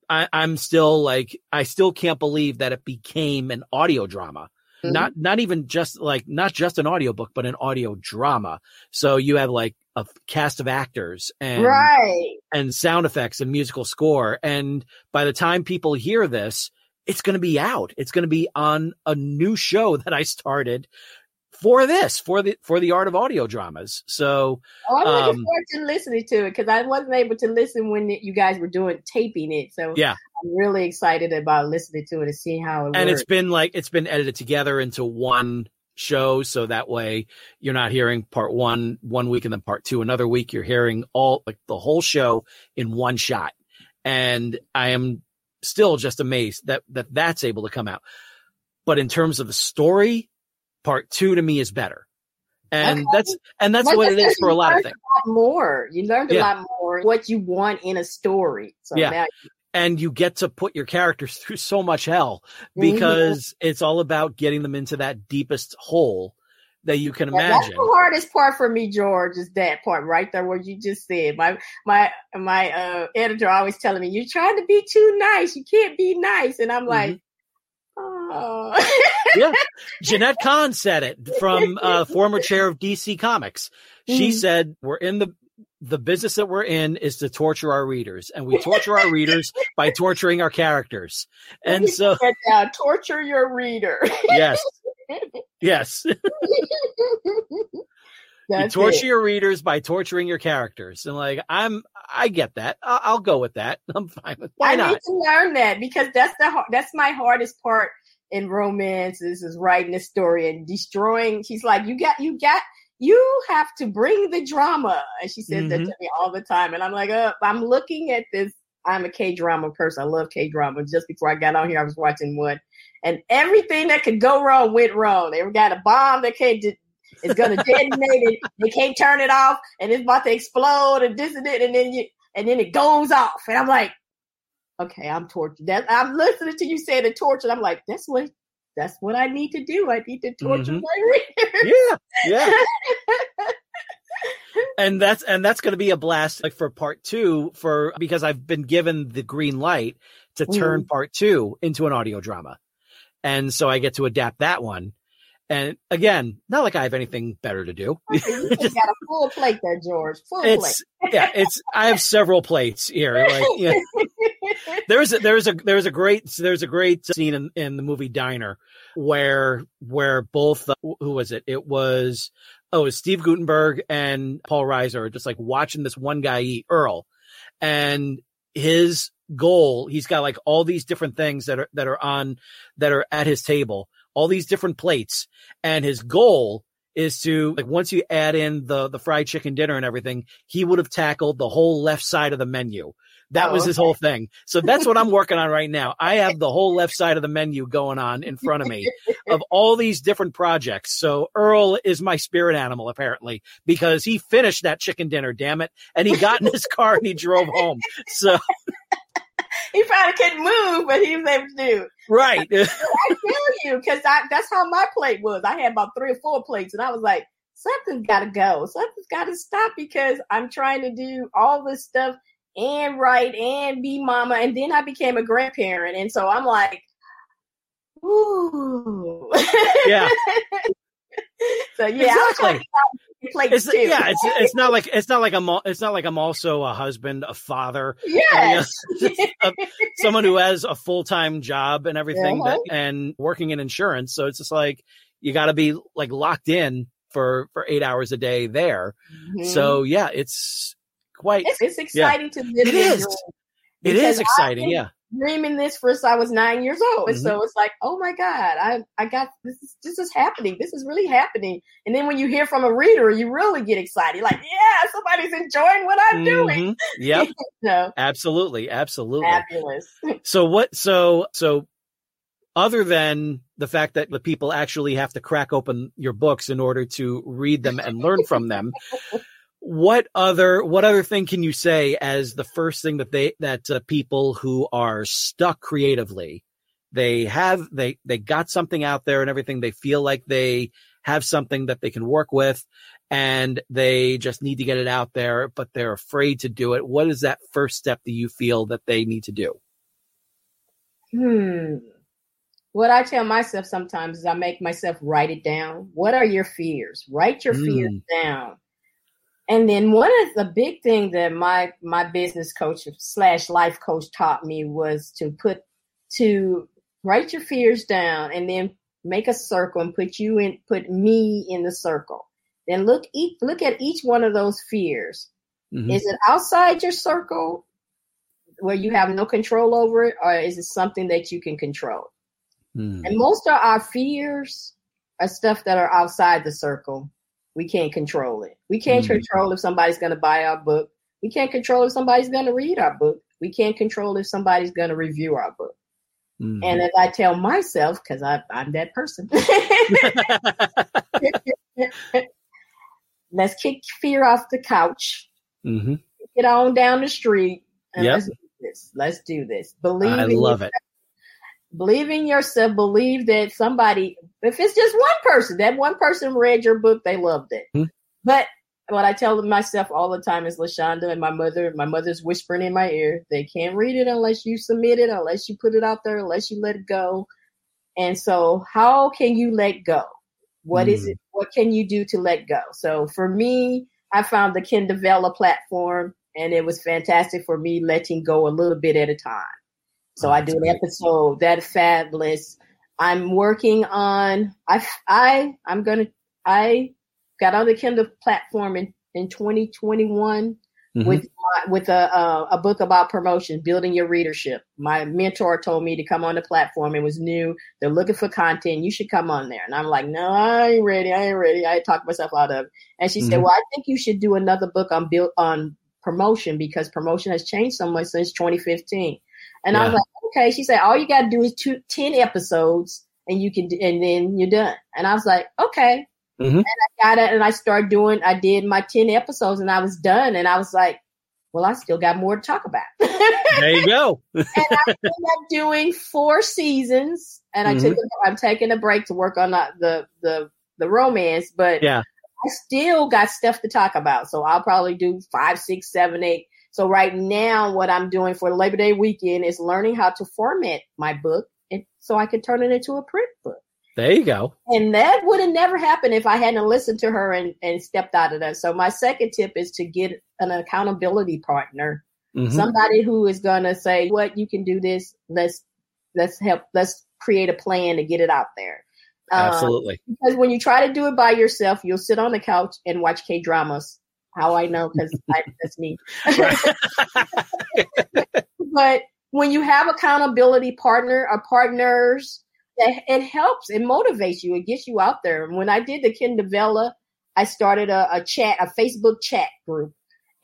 I, am still like I still can't believe that it became an audio drama. Mm-hmm. Not not even just like not just an audiobook, but an audio drama. So you have like a cast of actors and right and sound effects and musical score. And by the time people hear this, it's going to be out. It's going to be on a new show that I started for this for the for the art of audio dramas. So oh, I'm looking um, forward to listening to it because I wasn't able to listen when you guys were doing taping it. So yeah, I'm really excited about listening to it and seeing how it. And works. it's been like it's been edited together into one show, so that way you're not hearing part one one week and then part two another week. You're hearing all like the whole show in one shot, and I am still just amazed that that that's able to come out. But in terms of the story, part two to me is better. And okay. that's and that's like what it is for a lot of things. Lot more, you learned a yeah. lot more what you want in a story. So yeah. Now- and you get to put your characters through so much hell mm-hmm. because mm-hmm. it's all about getting them into that deepest hole that you can imagine. That's the hardest part for me, George, is that part right there where you just said. My my my uh, editor always telling me, You're trying to be too nice. You can't be nice. And I'm like, mm-hmm. Yeah. Jenette Kahn said it from uh, former chair of DC Comics. She mm. said, We're in the the business that we're in is to torture our readers, and we torture our readers by torturing our characters. And so, now, torture your reader. yes, yes. you torture it. your readers by torturing your characters, and like I'm, I get that. I'll, I'll go with that. I'm fine with. Why I not? need to learn that because that's the that's my hardest part in romance. Is is writing a story and destroying. She's like, you got, you got, you have to bring the drama, and she says mm-hmm. that to me all the time. And I'm like, uh, I'm looking at this I'm a K drama person. I love K drama. Just before I got on here, I was watching one, and everything that could go wrong went wrong. They got a bomb that can't it's gonna detonate it. They can't turn it off, and it's about to explode, and this and that, and then you, and then it goes off, and I'm like, okay, I'm tortured. That I'm listening to you say the torture. I'm like, that's what that's what I need to do. I need to torture mm-hmm. my readers. Yeah, yeah. and that's and that's going to be a blast like for part two for because I've been given the green light to turn mm. part two into an audio drama, and so I get to adapt that one. And again, not like I have anything better to do. you just got a full plate there, George. Full plate. yeah, it's. I have several plates here. Like, yeah. there's a there's a there's a great there's a great scene in, in the movie Diner where where both uh, who was it? It was oh, it was Steve Guttenberg and Paul Reiser are just like watching this one guy eat Earl, and his goal he's got like all these different things that are that are on that are at his table all these different plates. And his goal is to like once you add in the the fried chicken dinner and everything, he would have tackled the whole left side of the menu. That oh, was his okay. whole thing. So that's what I'm working on right now. I have the whole left side of the menu going on in front of me of all these different projects. So Earl is my spirit animal apparently because he finished that chicken dinner, damn it. And he got in his car and he drove home. So he probably couldn't move, but he was able to do. Right. I feel you because that's how my plate was. I had about three or four plates, and I was like, something's got to go. Something's got to stop because I'm trying to do all this stuff and write and be mama, and then I became a grandparent, and so I'm like, ooh, yeah. so yeah, exactly it's, Yeah, it's it's not like it's not like I'm it's not like I'm also a husband, a father, yes, a, someone who has a full time job and everything uh-huh. that, and working in insurance. So it's just like you got to be like locked in for for eight hours a day there. Mm-hmm. So yeah, it's quite it's, it's exciting yeah. to live. It is. It is exciting. yeah dreaming this since I was nine years old. And mm-hmm. so it's like, oh my God, I, I got this is this is happening. This is really happening. And then when you hear from a reader, you really get excited. like, yeah, somebody's enjoying what I'm mm-hmm. doing. Yep. so, absolutely. Absolutely. Fabulous. so what so so other than the fact that the people actually have to crack open your books in order to read them and learn from them what other what other thing can you say as the first thing that they that uh, people who are stuck creatively they have they they got something out there and everything they feel like they have something that they can work with and they just need to get it out there but they're afraid to do it what is that first step that you feel that they need to do hmm what I tell myself sometimes is I make myself write it down. What are your fears? Write your mm. fears down and then one of the big thing that my my business coach slash life coach taught me was to put to write your fears down and then make a circle and put you in put me in the circle. Then look each look at each one of those fears. Mm-hmm. Is it outside your circle where you have no control over it, or is it something that you can control? Mm. And most of our fears are stuff that are outside the circle we can't control it. We can't mm-hmm. control if somebody's going to buy our book. We can't control if somebody's going to read our book. We can't control if somebody's going to review our book. Mm-hmm. And as I tell myself, because I'm that person, let's kick fear off the couch, mm-hmm. get on down the street, and yep. let's do this. Let's do this. Believe. I love it believe in yourself. Believe that somebody if it's just one person that one person read your book they loved it. Mm-hmm. but what i tell myself all the time is LaShaunda and my mother my mother's whispering in my ear they can't read it unless you submit it unless you put it out there unless you let it go. And so how can you let go? What mm-hmm. is it what can you do to let go? So for me i found the Kindle Vella platform and it was fantastic for me letting go a little bit at a time so oh, I do an great. episode that fabulous. I'm working on I I I'm gonna I got on the Kindle platform in, in 2021 mm-hmm. with with a uh, a book about promotion, building your readership. My mentor told me to come on the platform. It was new. They're looking for content. You should come on there. And I'm like, no, I ain't ready. I ain't ready. I talked myself out of it. And she mm-hmm. said, well, I think you should do another book on build on promotion because promotion has changed so much since 2015. And I was like, okay. She said, all you got to do is two, 10 episodes and you can, and then you're done. And I was like, okay. Mhm. And I got it and I started doing, I did my 10 episodes and I was done. And I was like, well, I still got more to talk about. There you go. and I ended up doing four seasons, and I took. A, I'm taking a break to work on the the the, the romance, but Yeah. I still got stuff to talk about. So I'll probably do five, six, seven, eight. So right now, what I'm doing for Labor Day weekend is learning how to format my book, and so I can turn it into a print book. There you go. And that would have never happened if I hadn't listened to her and, and stepped out of that. So my second tip is to get an accountability partner Mhm. somebody who is gonna say what you can do this let's let's help let's create a plan to get it out there Um, Absolutely. because when you try to do it by yourself you'll sit on the couch and watch k dramas how i know because that's me. But when you have accountability partner or partners that it helps it motivates you it gets you out there. When i did the Kindle Vella i started a, a chat a facebook chat group.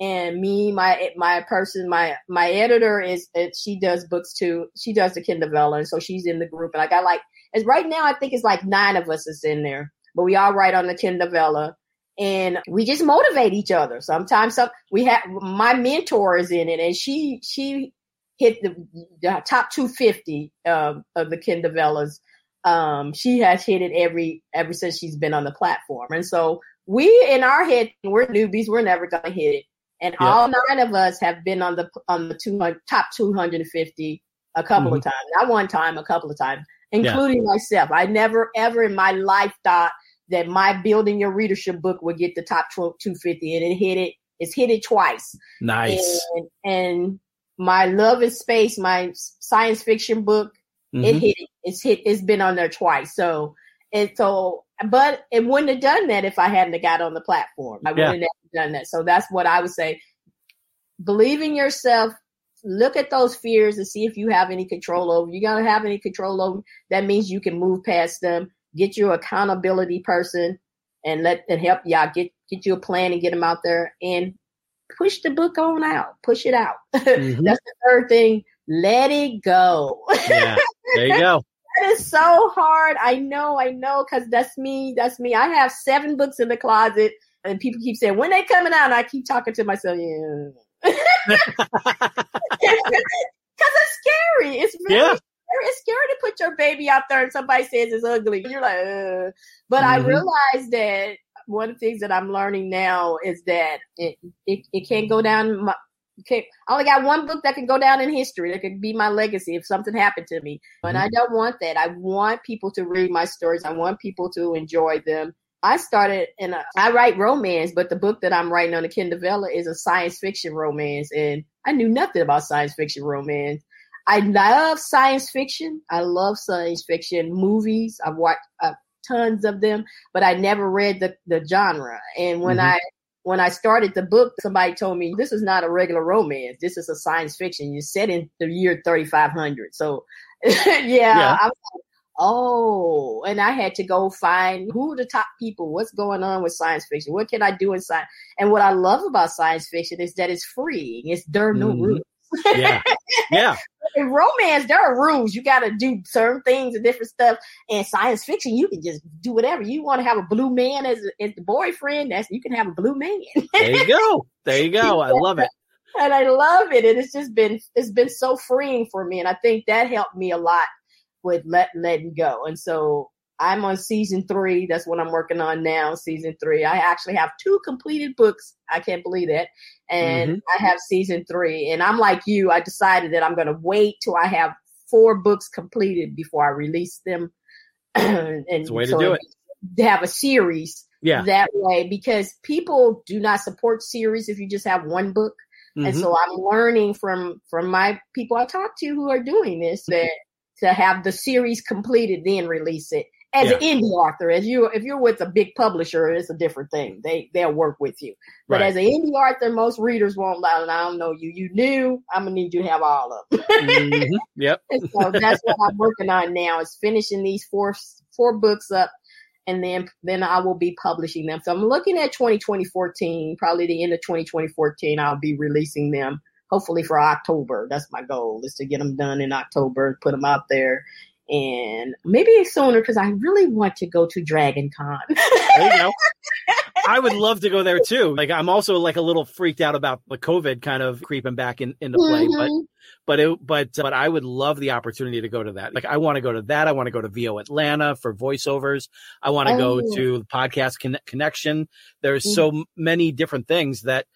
And me, my my person, my my editor is uh, she does books too. She does the Kindle Vella, and so she's in the group. And I got like, as right now, I think it's like nine of us is in there, but we all write on the Kindle Vella, and we just motivate each other. Sometimes, some we have my mentor is in it, and she she hit the, the top two fifty um, of the Kindle Vellas. Um, she has hit it every ever since she's been on the platform, and so we in our head we're newbies, we're never gonna hit it and Yep. all nine of us have been on the on the 200, top 250 a couple of times not one time a couple of times including myself i never ever in my life thought that my building your readership book would get the top 12 250 and it hit it it's hit it twice Nice. and, and my love in space my science fiction book it Mhm. hit it. It's hit. It's been on there twice. So and so, but it wouldn't have done that if I hadn't have got on the platform. I Yeah. wouldn't have done that. So that's what I would say. Believe in yourself. Look at those fears and see if you have any control over. You gotta have any control over. That means you can move past them. Get your accountability person and let and help y'all get get you a plan and get them out there and push the book on out. Push it out. Mhm. That's the third thing. Let it go. Yeah. There you go. That is so hard. I know, I know, because that's me. That's me. I have seven books in the closet, and people keep saying when they coming out. And I keep talking to myself, yeah, because it's scary. It's really Yeah. It's scary to put your baby out there and somebody says it's ugly. You're like, Ugh. but I Mhm. realize that one of the things that I'm learning now is that it it, it can't go down. My, can't, I only got one book that can go down in history. That could be my legacy if something happened to me. And I don't want that. I want people to read my stories. I want people to enjoy them. I started and I write romance, but the book that I'm writing on the Kindle Vella is a science fiction romance, and I knew nothing about science fiction romance. I love science fiction. I love science fiction movies. I've watched uh, tons of them, but I never read the, the genre. And when Mhm. I when I started the book, somebody told me this is not a regular romance. This is a science fiction. You're set in the year 3500. So, yeah, Yeah. I was like, oh, and I had to go find who are the top people. What's going on with science fiction? What can I do in science? And what I love about science fiction is that it's free. It's there no Mhm. rules. Yeah. Yeah. In romance, there are rules. You got to do certain things and different stuff. And science fiction, you can just do whatever. You want to have a blue man as, as the boyfriend, that's you can have a blue man. There you go. There you go. I love it. and I love it. And it's just been it's been so freeing for me. And I think that helped me a lot with let letting go. And so I'm on season three. That's what I'm working on now, season three. I actually have two completed books. I can't believe that. And I have season three. And I'm like you, I decided that I'm gonna wait till I have four books completed before I release them. and It's a way to do it. To have a series Yeah. that way because people do not support series if you just have one book. And Mhm. so I'm learning from from my people I talk to who are doing this Mm-hmm. that to have the series completed then release it as an indie author. As you if you're with a big publisher, it's a different thing. They they'll work with you. But Right. as an indie author, most readers won't allow. And I don't know you. You knew. I'm gonna need you to have all of them. Mhm. Yep. So that's what I'm working on now is finishing these four four books up and then then I will be publishing them. So I'm looking at 2020 14, probably the end of 2020 14. I'll be releasing them. Hopefully for October. That's my goal is to get them done in October, put them out there, and maybe sooner because I really want to go to Dragon Con. There you go. I would love to go there too. Like I'm also like a little freaked out about the COVID kind of creeping back in, into play, Mhm. but but it, but but I would love the opportunity to go to that. Like I want to go to that. I want to go to VO Atlanta for voiceovers. I want to go Oh. to the podcast Conne- connection. There's Mhm. so many different things that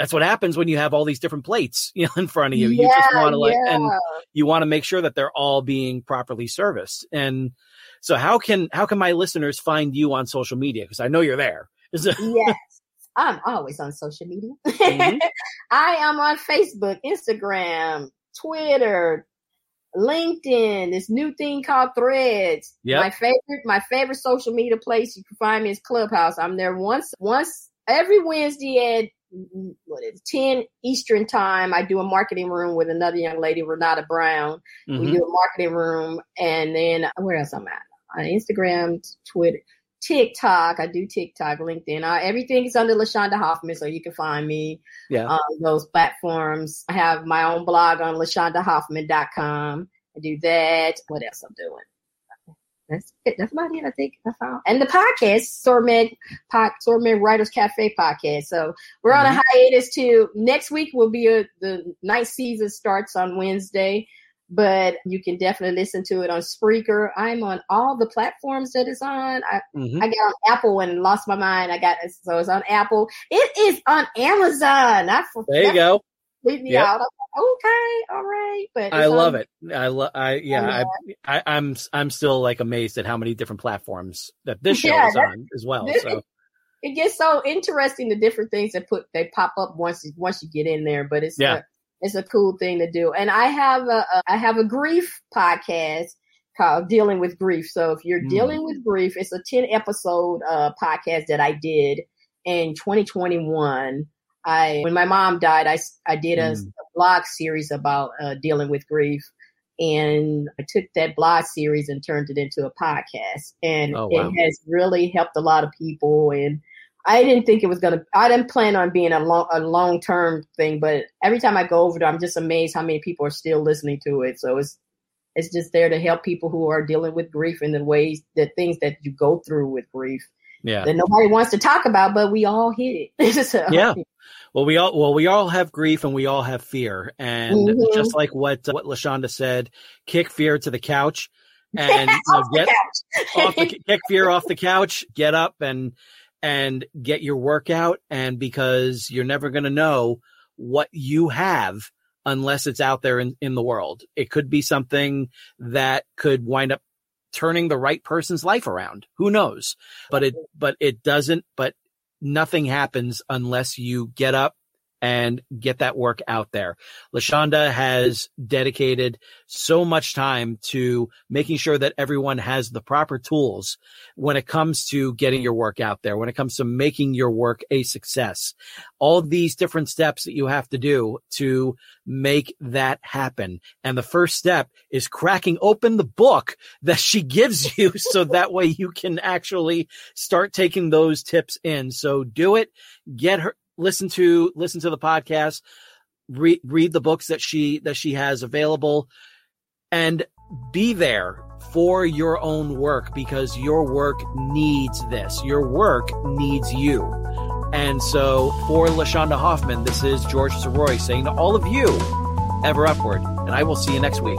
that's what happens when you have all these different plates, you know, in front of you. you just want to like and yeah. you want to make sure that they're all being properly serviced. And so how can how can my listeners find you on social media? Because I know you're there. yes. I'm always on social media. Mhm. I am on Facebook, Instagram, Twitter, LinkedIn, this new thing called Threads. Yep. My favorite, my favorite social media place you can find me is Clubhouse. I'm there once, once every Wednesday at what is 10 Eastern time. I do a marketing room with another young lady, Renata Brown. We Mhm. do a marketing room, and then where else I'm at? On Instagram, Twitter, TikTok. I do TikTok, LinkedIn. Uh, everything is under LaShaunda Hoffman, so you can find me Yeah. on those platforms. I have my own blog on LaShaundaHoffman.com. I do that. What else I'm doing? That's it. That's about it. I think that's all. And the podcast, Sormag, pod, Writers Cafe podcast. So we're on a hiatus too. Next week will be a, the night season starts on Wednesday, but you can definitely listen to it on Spreaker. I'm on all the platforms that it's on. I, Mhm. I got on Apple and lost my mind. I got so it's on Apple. It is on Amazon. I There you go. Leave me Yep. out. I'm like, okay, all right, but I love on- it. I love. I yeah. I, I I'm I'm still like amazed at how many different platforms that this show Yeah, is on as well. this- So It gets so interesting the different things that put they pop up once you- once you get in there. But it's Yeah. a, it's a cool thing to do. And I have a, a I have a grief podcast called Dealing with Grief. So if you're Mm. dealing with grief, it's a ten episode uh, podcast that I did in 2021. I when my mom died, I I did a, Mm. a blog series about uh, dealing with grief, and I took that blog series and turned it into a podcast, and Oh, wow. it has really helped a lot of people. And I didn't think it was gonna. I didn't plan on being a long a long term thing, but every time I go over there, I'm just amazed how many people are still listening to it. So it's it's just there to help people who are dealing with grief in the ways the things that you go through with grief yeah. that nobody wants to talk about, but we all hit it. So- Yeah. Well, we all well we all have grief and we all have fear, and Mhm. just like what what LaShaunda said, kick fear to the couch, and you know, Off the get off the kick fear off the couch, get up and and get your workout, and because you're never going to know what you have unless it's out there in, in the world. It could be something that could wind up turning the right person's life around. Who knows? But it but it doesn't but nothing happens unless you get up and get that work out there. LaShaunda has dedicated so much time to making sure that everyone has the proper tools when it comes to getting your work out there, when it comes to making your work a success. All these different steps that you have to do to make that happen. And the first step is cracking open the book that she gives you so that way you can actually start taking those tips in. So do it. Get her, listen to, listen to the podcast, read, read the books that she, that she has available and be there for your own work because your work needs this. Your work needs you. And so for LaShaunda Hoffman, this is George Sirois saying to all of you, ever upward. And I will see you next week.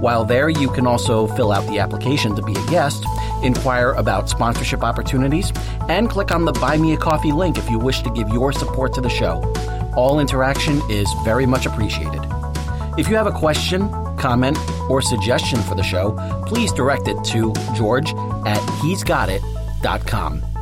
While there, you can also fill out the application to be a guest, inquire about sponsorship opportunities, and click on the Buy Me a Coffee link if you wish to give your support to the show. All interaction is very much appreciated. If you have a question, comment, or suggestion for the show, please direct it to george at he'sgotit.com.